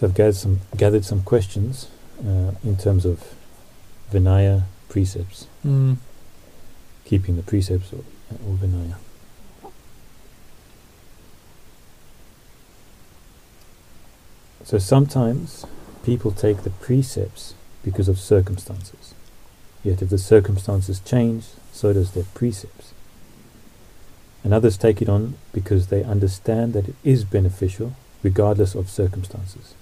So I've gathered some gathered some questions uh, in terms of Vinaya precepts, Mm. keeping the precepts or, or Vinaya. So sometimes people take the precepts because of circumstances. Yet if the circumstances change, so does their precepts. And others take it on because they understand that it is beneficial regardless of circumstances.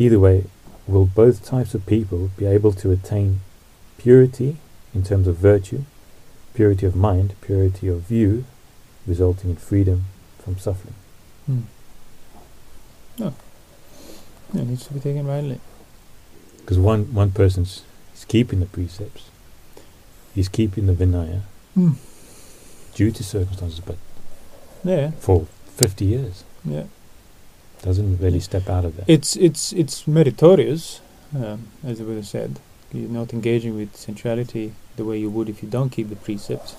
Either way, will both types of people be able to attain purity in terms of virtue, purity of mind, purity of view, resulting in freedom from suffering? Mm. No. It needs to be taken rightly. Because one, one person's is keeping the precepts, he's keeping the Vinaya Mm. due to circumstances, but Yeah, for 50 years yeah. Doesn't really step out of that. It's it's it's meritorious, um, as the Buddha said. You're not engaging with sensuality the way you would if you don't keep the precepts.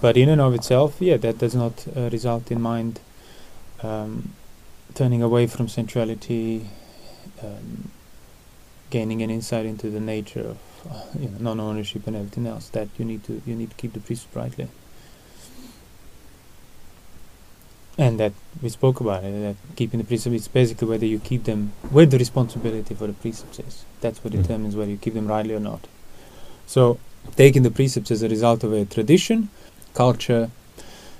But in and of itself, yeah, that does not uh, result in mind um, turning away from sensuality, um, gaining an insight into the nature of uh, you know, non-ownership and everything else. That you need to you need to keep the precepts rightly. And that we spoke about it, that keeping the precepts is basically whether you keep them, where the responsibility for the precepts is. That's what Mm. determines whether you keep them rightly or not. So, taking the precepts as a result of a tradition, culture,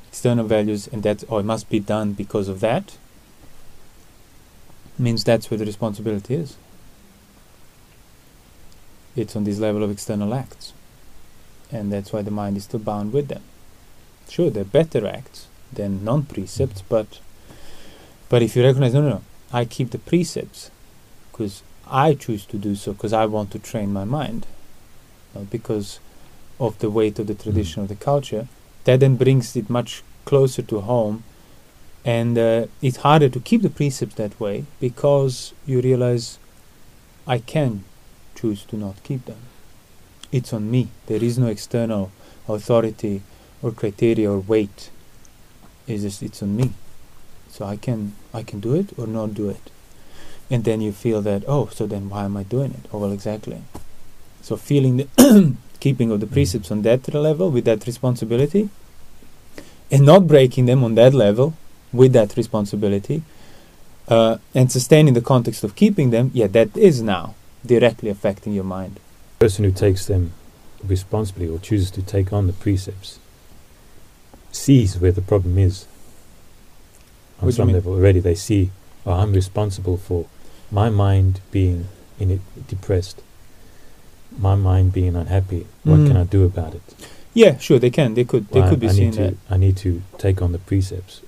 external values, and that, or it must be done because of that, means that's where the responsibility is. It's on this level of external acts. And that's why the mind is still bound with them. Sure, they're better acts than non precepts, but but if you recognize, no, no, no, I keep the precepts because I choose to do so because I want to train my mind, not because of the weight of the tradition of the culture. That then brings it much closer to home, and uh, it's harder to keep the precepts that way because you realize I can choose to not keep them. It's on me. There is no external authority or criteria or weight. It's just it's on me. So I can I can do it or not do it. And then you feel that oh so then why am I doing it? Oh well exactly. So feeling the keeping of the precepts on that level with that responsibility and not breaking them on that level with that responsibility uh, and sustaining the context of keeping them, yeah, that is now directly affecting your mind. The person who takes them responsibly or chooses to take on the precepts sees where the problem is. On What some level already, they see, oh, I'm responsible for my mind being in it depressed, my mind being unhappy. What can Mm. I do about it? Yeah, sure, they can. They could. They Well, could be I seeing to, that. I need to take on the precepts.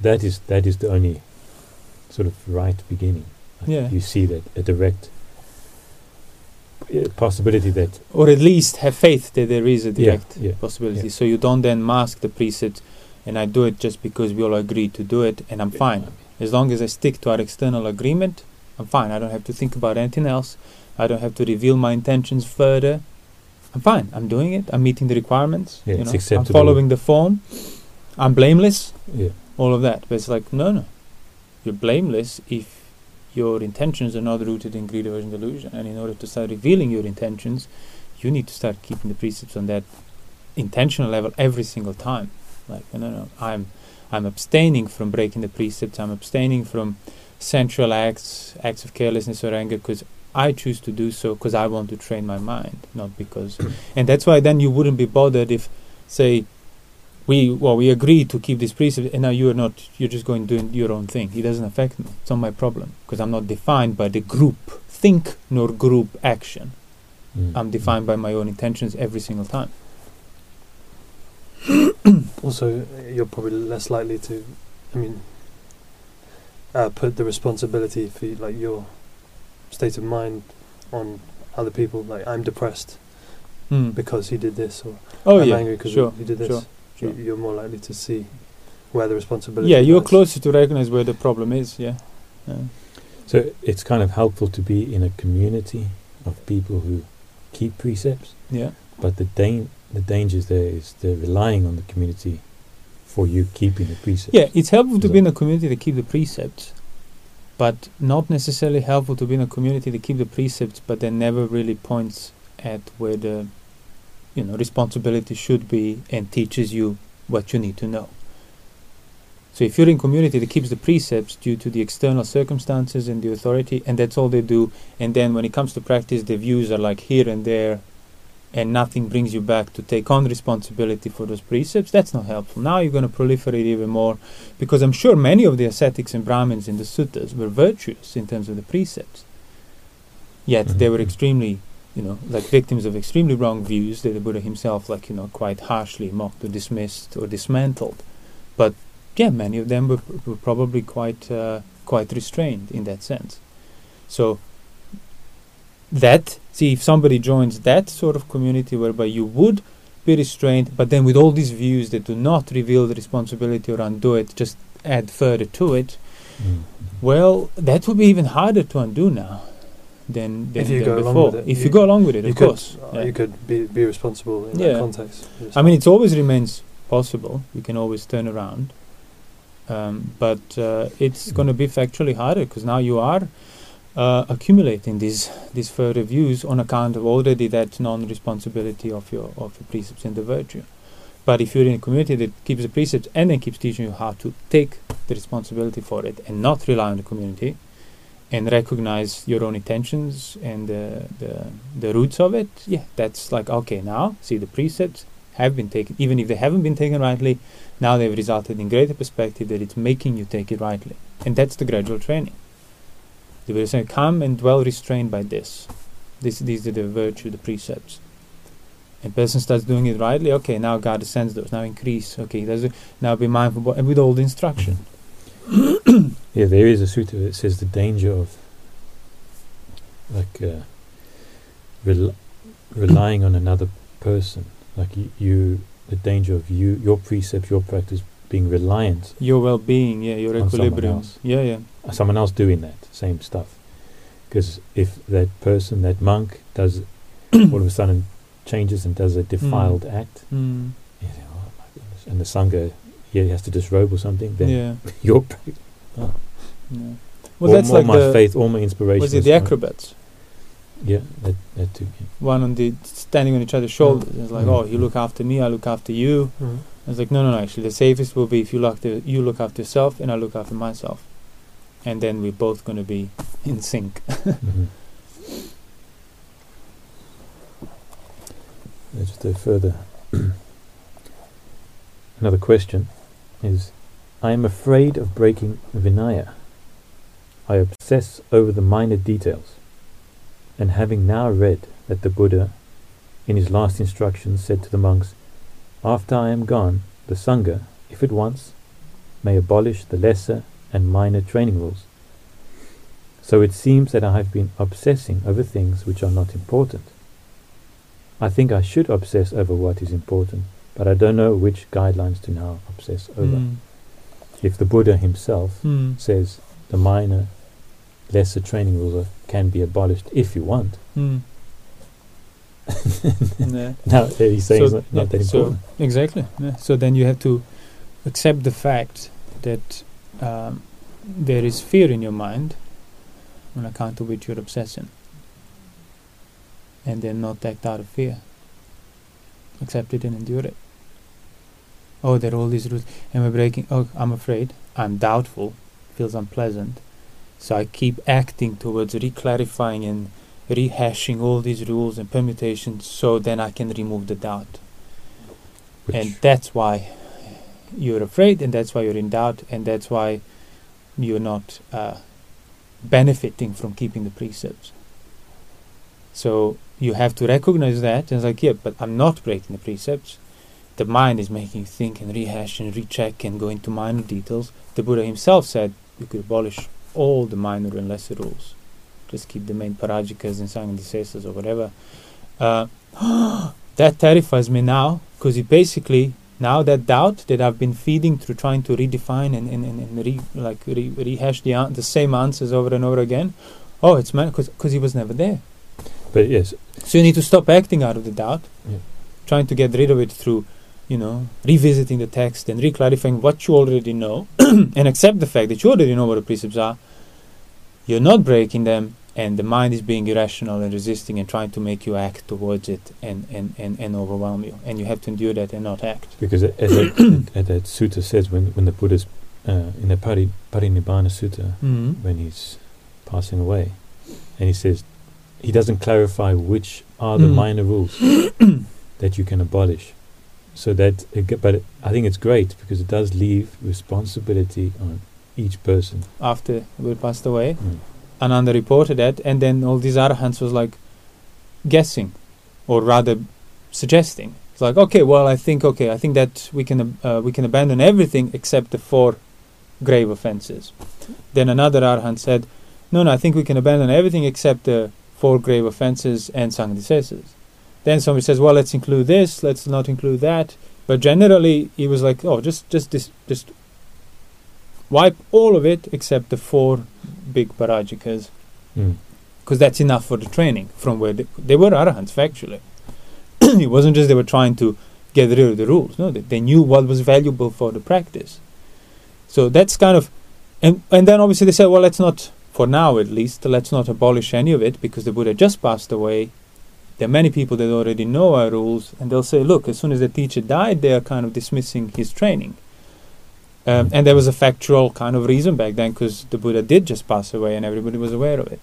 That is that is the only sort of right beginning. Like Yeah. You see that a direct Uh, possibility that or at least have faith that there is a direct yeah, possibility. yeah. So you don't then mask the precepts, and I do it just because we all agree to do it, and I'm fine. As long as I stick to our external agreement, I'm fine. I don't have to think about anything else. I don't have to reveal my intentions further. I'm fine. I'm doing it. I'm meeting the requirements. Yeah, you it's know, I'm following the form. I'm blameless. Yeah. All of that. But it's like, no, no. You're blameless if your intentions are not rooted in greed, aversion, delusion. And in order to start revealing your intentions, you need to start keeping the precepts on that intentional level every single time. Like, no, no, I'm, I'm abstaining from breaking the precepts. I'm abstaining from sensual acts, acts of carelessness or anger, because I choose to do so because I want to train my mind, not because. and that's why then you wouldn't be bothered if, say, we well we agree to keep this precept, and now you are not. You're just going doing your own thing. It doesn't affect me. It's not my problem because I'm not defined by the group think nor group action. Mm. I'm defined by my own intentions every single time. Also, you're probably less likely to, I mean, uh, put the responsibility for like your state of mind on other people. Like I'm depressed Hmm. because he did this, or oh I'm yeah, angry because sure, he did this. sure, sure. You, you're more likely to see where the responsibility. Yeah, you're lies. closer to recognize where the problem is. Yeah. yeah. So it's kind of helpful to be in a community of people who keep precepts, Yeah. but the dan- the dangers there is they're relying on the community for you keeping the precepts. Yeah, it's helpful to So- be in a community to keep the precepts. but not necessarily helpful to be in a community to keep the precepts, but then never really points at where the you know responsibility should be and teaches you what you need to know. So if you're in community that keeps the precepts due to the external circumstances and the authority, and that's all they do, and then when it comes to practice, the views are like here and there, and nothing brings you back to take on responsibility for those precepts, that's not helpful. Now you're going to proliferate even more, because I'm sure many of the ascetics and Brahmins in the suttas were virtuous in terms of the precepts. Yet they were Mhm. extremely, you know, like victims of extremely wrong views that the Buddha himself, like, you know, quite harshly mocked or dismissed or dismantled. But yeah, many of them were, were probably quite uh, quite restrained in that sense. So that see if somebody joins that sort of community whereby you would be restrained, but then with all these views that do not reveal the responsibility or undo it, just add further to it. Mm. Well, that would be even harder to undo now than, than, If you than go along before. with it, if you, you- go along with it, of could, course. uh, yeah. you could be be responsible in Yeah. that context. I mean, it always remains possible. You can always turn around, um, but uh, it's going to be factually harder because now you are uh, accumulating these these further views on account of already that non-responsibility of your of your precepts and the virtue. But if you're in a community that keeps the precepts and then keeps teaching you how to take the responsibility for it and not rely on the community, and recognize your own intentions and the the, the roots of it, yeah, that's like okay. Now see the precepts have been taken, even if they haven't been taken rightly, now they've resulted in greater perspective that it's making you take it rightly. And that's the gradual training. The Buddha said, come and dwell restrained by this. this. These are the virtue, the precepts. And person starts doing it rightly, okay, now God sends those, now increase, okay, now be mindful, and with all the instruction. Yeah, there is a sutta that says the danger of like uh, rel- relying on another person, like you, the danger of you, your precepts, your practice being reliant Your well being, yeah, your equilibrium. Yeah, yeah. someone else doing that same stuff. Because if that person, that monk, does all of a sudden changes and does a defiled act, Mm. you think, oh my goodness, and the sangha, yeah, he has to disrobe or something, then Yeah. your pra- yeah. Well, all, that's all like my the, faith, all my inspiration. was it the acrobats? Yeah, that, that too. yeah. one on the standing on each other's shoulders. It's like, Mm. oh, you look after me, I look after you. Mhm. It's like, no, no, no. Actually, the safest will be if you look after you look after yourself and I look after myself, and then we're both going to be in sync. Mhm. Uh, Just a further. Another question is I am afraid of breaking Vinaya. I obsess over the minor details. And having now read that the Buddha, in his last instructions, said to the monks, After I am gone, the Sangha, if it wants, may abolish the lesser and minor training rules. So it seems that I have been obsessing over things which are not important. I think I should obsess over what is important, but I don't know which guidelines to now obsess over. Mm. If the Buddha himself Mm. says the minor, lesser training rules can be abolished if you want, Mm. yeah. now he's saying it's So, not, not yeah, that so- important. Exactly. Yeah. So then you have to accept the fact that um, there is fear in your mind on account of which you're obsessing, and then not act out of fear. Accept it and endure it. Oh, there are all these rules. Am I breaking? Oh, I'm afraid. I'm doubtful. Feels unpleasant. So I keep acting towards reclarifying and rehashing all these rules and permutations so then I can remove the doubt. Which, And that's why you're afraid, and that's why you're in doubt, and that's why you're not uh, benefiting from keeping the precepts. So you have to recognize that, and it's like, yeah, but I'm not breaking the precepts. The mind is making you think and rehash and recheck and go into minor details. The Buddha himself said you could abolish all the minor and lesser rules. Just keep the main parajikas and sanghadisesas or whatever. Uh, that terrifies me now because it basically now that doubt that I've been feeding through trying to redefine and, and, and, and re, like re, rehash the an- the same answers over and over again. Oh, it's man because he was never there. but yes, So you need to stop acting out of the doubt, Yeah. trying to get rid of it through, you know, revisiting the text and reclarifying what you already know, and accept the fact that you already know what the precepts are, you're not breaking them, and the mind is being irrational and resisting and trying to make you act towards it and, and, and, and overwhelm you. And you have to endure that and not act. Because as that, as that sutta says, when, when the Buddha's uh, in the Pari, Parinibbana Sutta, Mm-hmm. when he's passing away, and he says, he doesn't clarify which are the Mm. minor rules that you can abolish. So that, it, but I think it's great because it does leave responsibility on each person. After Buddha passed away, Mm. Ananda reported that, and then all these arahants was like guessing, or rather suggesting. It's like, okay, well, I think, okay, I think that we can uh, we can abandon everything except the four grave offenses. Then another arahant said, no, no, I think we can abandon everything except the four grave offenses and sanghadisesas. Then somebody says, well, let's include this, let's not include that. But generally, he was like, oh, just just this, just wipe all of it except the four big parajikas Mm. because that's enough for the training from where they, they were arahants factually it wasn't just they were trying to get rid of the rules no they, they knew what was valuable for the practice so that's kind of and and then obviously they said well let's not for now at least let's not abolish any of it because the buddha just passed away there are many people that already know our rules and they'll say look as soon as the teacher died they are kind of dismissing his training um, and there was a factual kind of reason back then because the Buddha did just pass away and everybody was aware of it.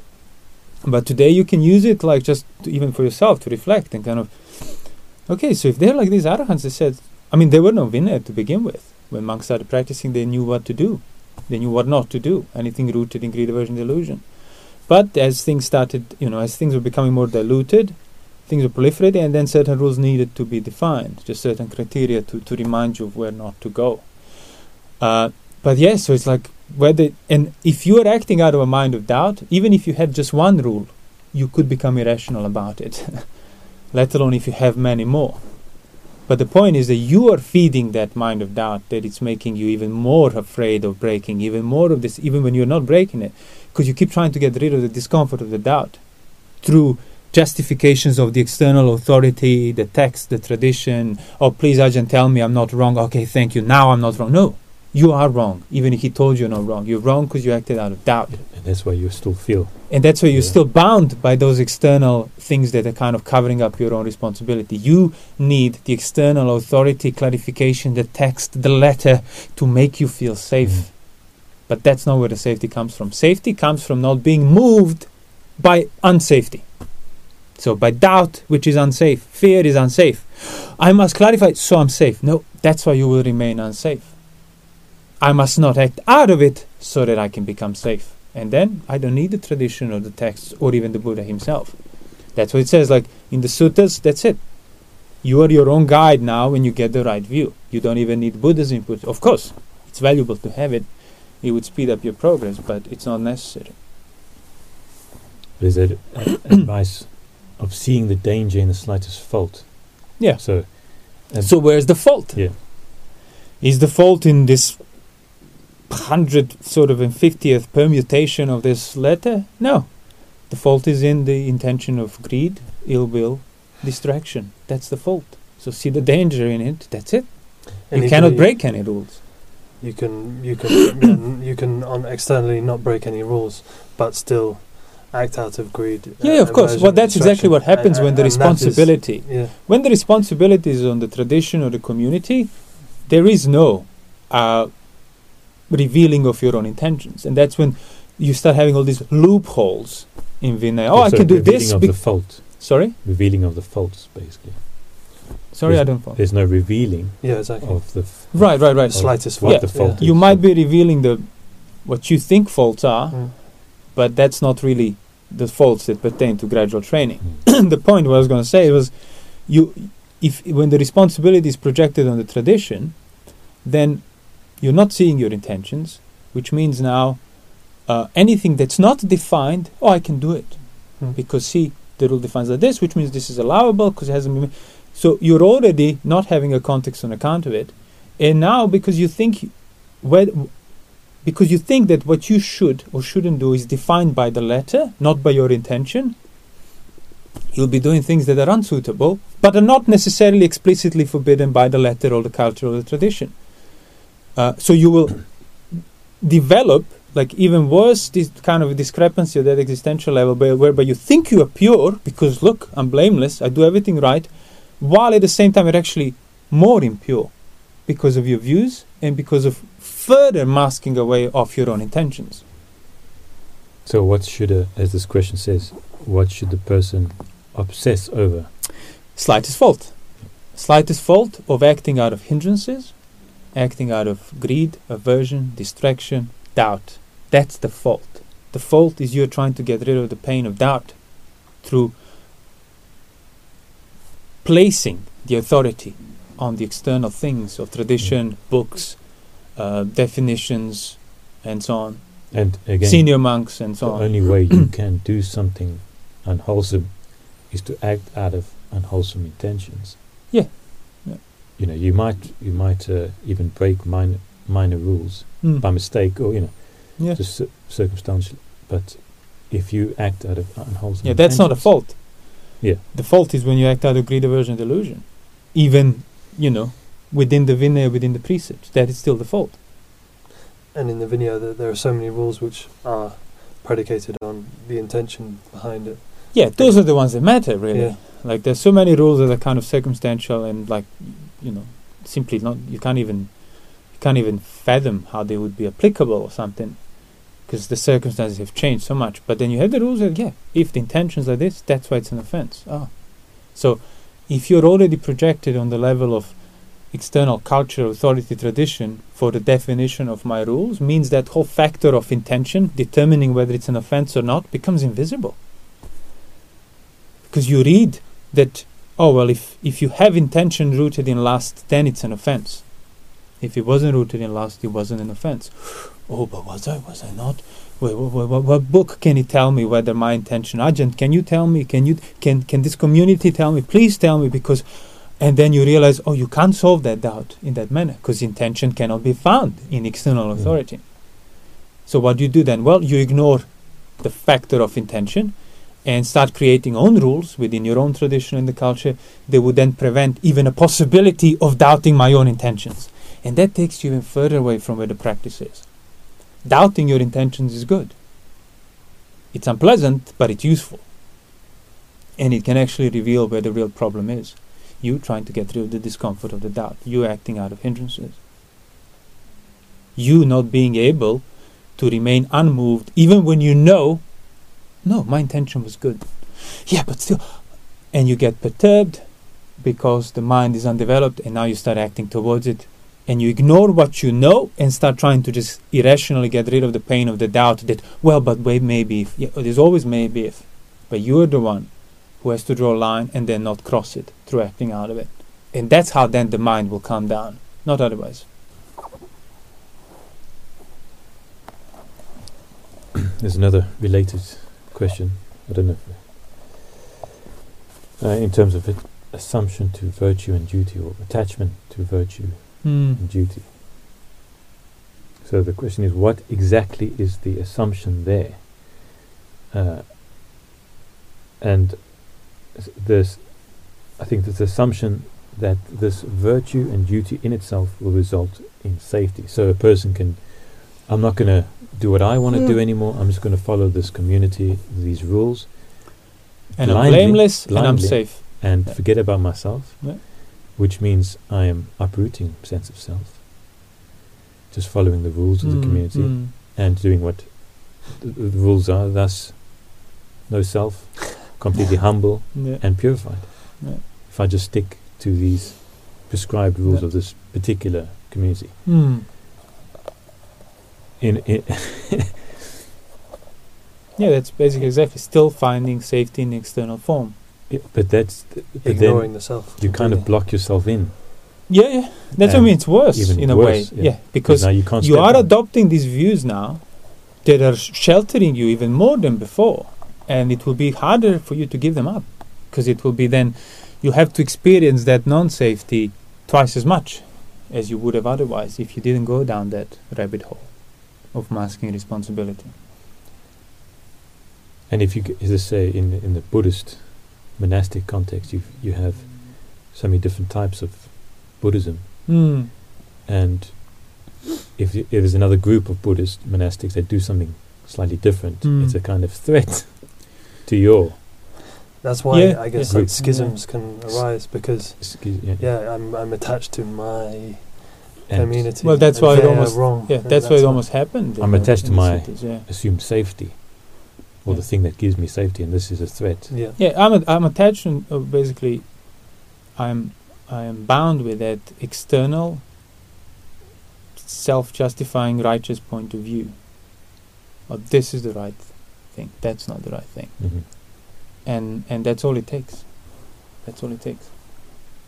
But today you can use it like just to, even for yourself to reflect and kind of, okay, so if they're like these arahants, they said, I mean, they were no Vinaya to begin with. When monks started practicing, they knew what to do. They knew what not to do. Anything rooted in greed, aversion, delusion. But as things started, you know, as things were becoming more diluted, things were proliferating, and then certain rules needed to be defined, just certain criteria to, to remind you of where not to go. Uh, but yes, so it's like whether and if you are acting out of a mind of doubt, even if you had just one rule, you could become irrational about it. Let alone if you have many more. But the point is that you are feeding that mind of doubt that it's making you even more afraid of breaking, even more of this, even when you're not breaking it, because you keep trying to get rid of the discomfort of the doubt through justifications of the external authority, the text, the tradition. Oh, please, Ajahn, tell me I'm not wrong. Okay, thank you. Now I'm not wrong. No, you are wrong, even if he told you you're not wrong. You're wrong because you acted out of doubt. And that's why you still feel. And that's why you're Yeah. still bound by those external things that are kind of covering up your own responsibility. You need the external authority, clarification, the text, the letter to make you feel safe. Mhm. But that's not where the safety comes from. Safety comes from not being moved by unsafety. So by doubt, which is unsafe, fear is unsafe. I must clarify, so I'm safe. No, that's why you will remain unsafe. I must not act out of it so that I can become safe. And then I don't need the tradition or the texts or even the Buddha himself. That's what it says, like in the suttas, that's it. You are your own guide now when you get the right view. You don't even need Buddha's input. Of course, it's valuable to have it. It would speed up your progress, but it's not necessary. That uh, advice of seeing the danger in the slightest fault. Yeah. So, and So where's the fault? yeah, Is the fault in this hundred sort of and fiftieth permutation of this letter? No. The fault is in the intention of greed, ill will, distraction. That's the fault. So see the danger in it. That's it. And you cannot break any rules. You can you can you can on externally not break any rules, but still act out of greed. Yeah, of course. Well, that's exactly what happens when the responsibility yeah, when the responsibility is on the tradition or the community, there is no uh, revealing of your own intentions, and that's when you start having all these loopholes in Vinaya. Oh, I so can do revealing this. of bec- the fault, sorry, revealing of the faults, basically. sorry, There's- I don't follow. There's no revealing yeah, exactly. of the f- Right, right, right. slightest what Yeah. the fault You is. might be revealing the what you think faults are, Mm. but that's not really the faults that pertain to gradual training. The point what I was going to say was, you, if when the responsibility is projected on the tradition, then you're not seeing your intentions, which means now uh, anything that's not defined, oh, I can do it Mm. because see the rule defines like this, which means this is allowable because it hasn't been. So you're already not having a context on account of it, and now because you think, where, because you think that what you should or shouldn't do is defined by the letter, not by your intention, you'll be doing things that are unsuitable, but are not necessarily explicitly forbidden by the letter or the culture or the tradition. Uh, so you will develop like even worse, this kind of discrepancy at that existential level, where, whereby you think you are pure because look, I'm blameless, I do everything right, while at the same time you're actually more impure because of your views and because of further masking away of your own intentions. So, what should, a, as this question says, what should the person obsess over? Slightest fault. Slightest fault of acting out of hindrances, acting out of greed, aversion, distraction, doubt. That's the fault. The fault is you're trying to get rid of the pain of doubt through placing the authority on the external things of tradition, mm. books, uh, definitions, and so on. And again, Senior monks and the so on. only way you can do something unwholesome is to act out of unwholesome intentions. Yeah. Yeah. You know, you might you might uh, even break minor minor rules Mm. by mistake or you know Yeah. just cir- circumstantial. But if you act out of unwholesome, Yeah, that's not a fault. Yeah. The fault is when you act out of greed, aversion, delusion. Even, you know, within the vinaya, within the precepts, that is still the fault. And in the Vinaya, there, there are so many rules which are predicated on the intention behind it. Yeah, those are the ones that matter, really. Yeah. Like, there's so many rules that are kind of circumstantial and, like, you know, simply not, you can't even, you can't even fathom how they would be applicable or something. Because the circumstances have changed so much. But then you have the rules that, yeah, if the intentions are this, that's why it's an offense. Ah. So, if you're already projected on the level of external culture, authority, tradition for the definition of my rules, means that whole factor of intention, determining whether it's an offense or not, becomes invisible. Because you read that, oh, well, if, if you have intention rooted in lust, then it's an offense. If it wasn't rooted in lust, it wasn't an offense. Oh, but was I? Was I not? What, what, what, what book can you tell me whether my intention? Ajahn, can you tell me? Can you can can this community tell me? Please tell me because, and then you realize, oh, you can't solve that doubt in that manner because intention cannot be found in external Mm. authority. So what do you do then? Well, you ignore the factor of intention and start creating own rules within your own tradition and the culture that would then prevent even a possibility of doubting my own intentions. And that takes you even further away from where the practice is. Doubting your intentions is good. It's unpleasant, but it's useful. And it can actually reveal where the real problem is. You trying to get rid of the discomfort of the doubt. You acting out of hindrances. You not being able to remain unmoved even when you know, no, my intention was good. Yeah, but still. And you get perturbed because the mind is undeveloped and now you start acting towards it and you ignore what you know and start trying to just irrationally get rid of the pain of the doubt that well but wait maybe if yeah, there's always maybe if but you're the one who has to draw a line and then not cross it through acting out of it and that's how then the mind will calm down not otherwise There's another related question. I don't know. If, uh, in terms of it, assumption to virtue and duty, or attachment to virtue Hmm. and duty. So the question is, what exactly is the assumption there? Uh, and this, I think, this assumption that this virtue and duty in itself will result in safety. So a person can, I'm not going to do what I want to do Mm. anymore. I'm just going to follow this community, these rules, and i'm blindly- blameless and i'm safe and Yeah. forget about myself, Yeah. which means I am uprooting sense of self, just following the rules of the Hmm, community hmm. and doing what the, the rules are. Thus, no self, completely humble Yeah. and purified. Yeah. If I just stick to these prescribed rules Yeah. of this particular community, Hmm. in, in yeah that's basically exactly still finding safety in the external form it- but that's th- but ignoring then the self. you kind of block yourself in. yeah yeah that's what i mean it's worse even in a worse, way yeah. yeah because now you can't. you are out. adopting these views now that are sh- sheltering you even more than before and it will be harder for you to give them up because it will be then you have to experience that non-safety twice as much as you would have otherwise if you didn't go down that rabbit hole of masking responsibility And if you, as I say, in in the Buddhist monastic context, you you have so many different types of Buddhism, Hmm. and if, if there's another group of Buddhist monastics that do something slightly different, Mm. it's a kind of threat to your That's why Yeah, I guess yeah. like schisms can arise because excuse, yeah, yeah, I'm I'm attached to my and community. Well, that's why it almost- wrong. Yeah, and that's why it almost happened. I'm the- attached to my- cities, yeah. assume safety or the thing that gives me safety, and this is a threat. Yeah. Yeah, I'm a, I'm attached and uh, basically, I'm I am bound with that external, self-justifying righteous point of view. Oh, this is the right thing. That's not the right thing, hmm and and that's all it takes. That's all it takes.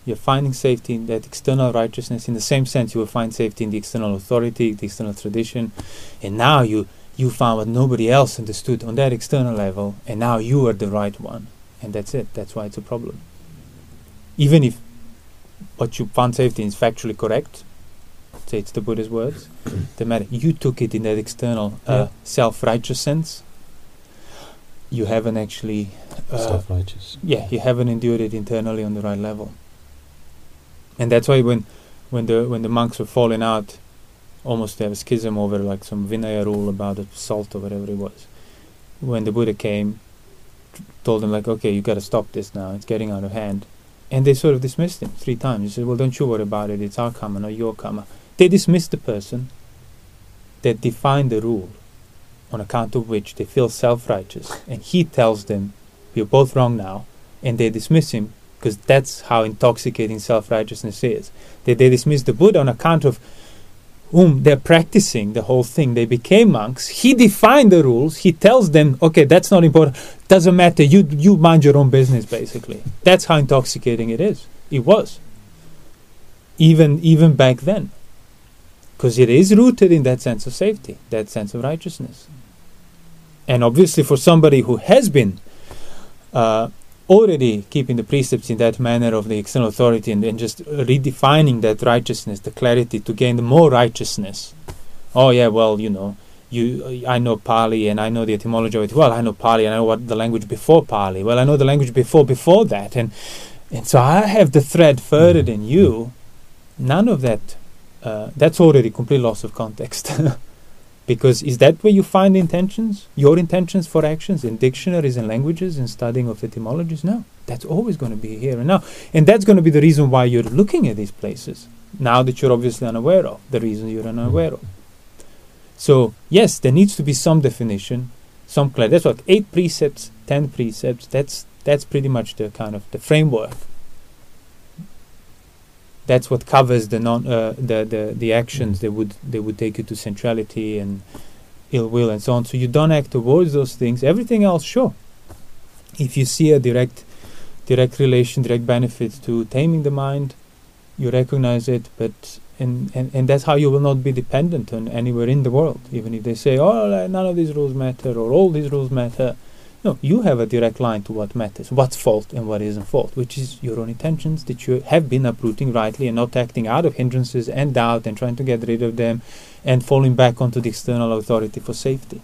You're finding safety in that external righteousness. In the same sense, you will find safety in the external authority, the external tradition, and now you you found what nobody else understood on that external level, and now you are the right one, and that's it. That's why it's a problem. Even if what you found safety in is factually correct, say it's the Buddha's words, the matter you took it in that external uh, Yeah. self-righteous sense. You haven't actually, uh, Self-righteous. yeah, you haven't endured it internally on the right level. And that's why when, when the when the monks were falling out, almost they have a schism over like some Vinaya rule about the salt or whatever it was. When the Buddha came, t- told them like, okay, you got to stop this now. It's getting out of hand. And they sort of dismissed him three times. He said, well, don't you worry about it. It's our karma, not your karma. They dismissed the person that defined the rule on account of which they feel self-righteous. And he tells them, you're both wrong now. And they dismiss him because that's how intoxicating self-righteousness is. They, they dismiss the Buddha on account of whom they're practicing the whole thing. They became monks. He defined the rules. He tells them, okay, that's not important. Doesn't matter. You you mind your own business, basically. That's how intoxicating it is. It was. Even even back then, because it is rooted in that sense of safety, that sense of righteousness. And obviously, for somebody who has been uh, already keeping the precepts in that manner of the external authority and, and just redefining that righteousness, the clarity to gain the more righteousness. Oh yeah, well you know, you I know Pali and I know the etymology of it. Well, I know Pali and I know what the language before Pali. Well, I know the language before before that, and and so I have the thread further Mhm. than you. None of that. Uh, that's already complete loss of context. Because is that where you find intentions? Your intentions for actions in dictionaries and languages and studying of etymologies? No. That's always going to be here and now. And that's going to be the reason why you're looking at these places. Now that you're obviously unaware of, the reason you're unaware of. So, yes, there needs to be some definition, some clarity. That's what eight precepts, ten precepts, that's that's pretty much the kind of the framework. That's what covers the non uh, the, the the actions that would they would take you to sensuality and ill will and so on. So you don't act towards those things. Everything else, sure. If you see a direct direct relation, direct benefit to taming the mind, you recognize it, but and, and, and that's how you will not be dependent on anywhere in the world. Even if they say, oh, none of these rules matter or all these rules matter. No, you have a direct line to what matters, what's fault and what isn't fault, which is your own intentions that you have been uprooting rightly and not acting out of hindrances and doubt and trying to get rid of them and falling back onto the external authority for safety.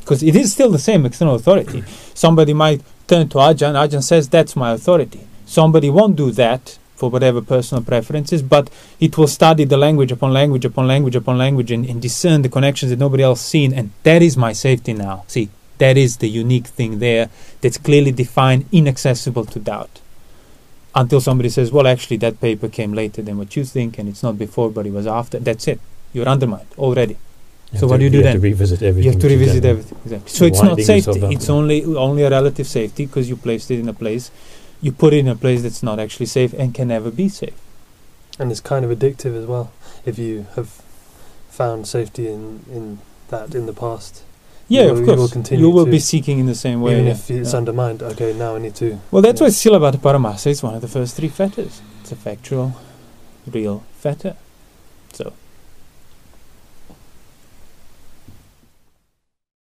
Because it is still the same external authority. Somebody might turn to Ajahn, Ajahn says that's my authority. Somebody won't do that for whatever personal preferences, but it will study the language upon language upon language upon language and, and discern the connections that nobody else seen, and that is my safety now. See, that is the unique thing there that's clearly defined, inaccessible to doubt. Until somebody says, well, actually, that paper came later than what you think, and it's not before, but it was after. That's it. You're undermined already. You So have what to- do you do have then? to revisit everything. You have to that you've revisit everything. Exactly. So it's not safety. It's only only a relative safety because you placed it in a place, you put it in a place that's not actually safe and can never be safe. and it's kind of addictive as well if you have found safety in in that in the past. Yeah, will- of you course. will continue you will to- be seeking in the same way. Even yeah. if it's Yeah. undermined, okay, now I need to. Well, that's yeah. why Silabbata Paramasa is one of the first three fetters. It's a factual, real fetter. So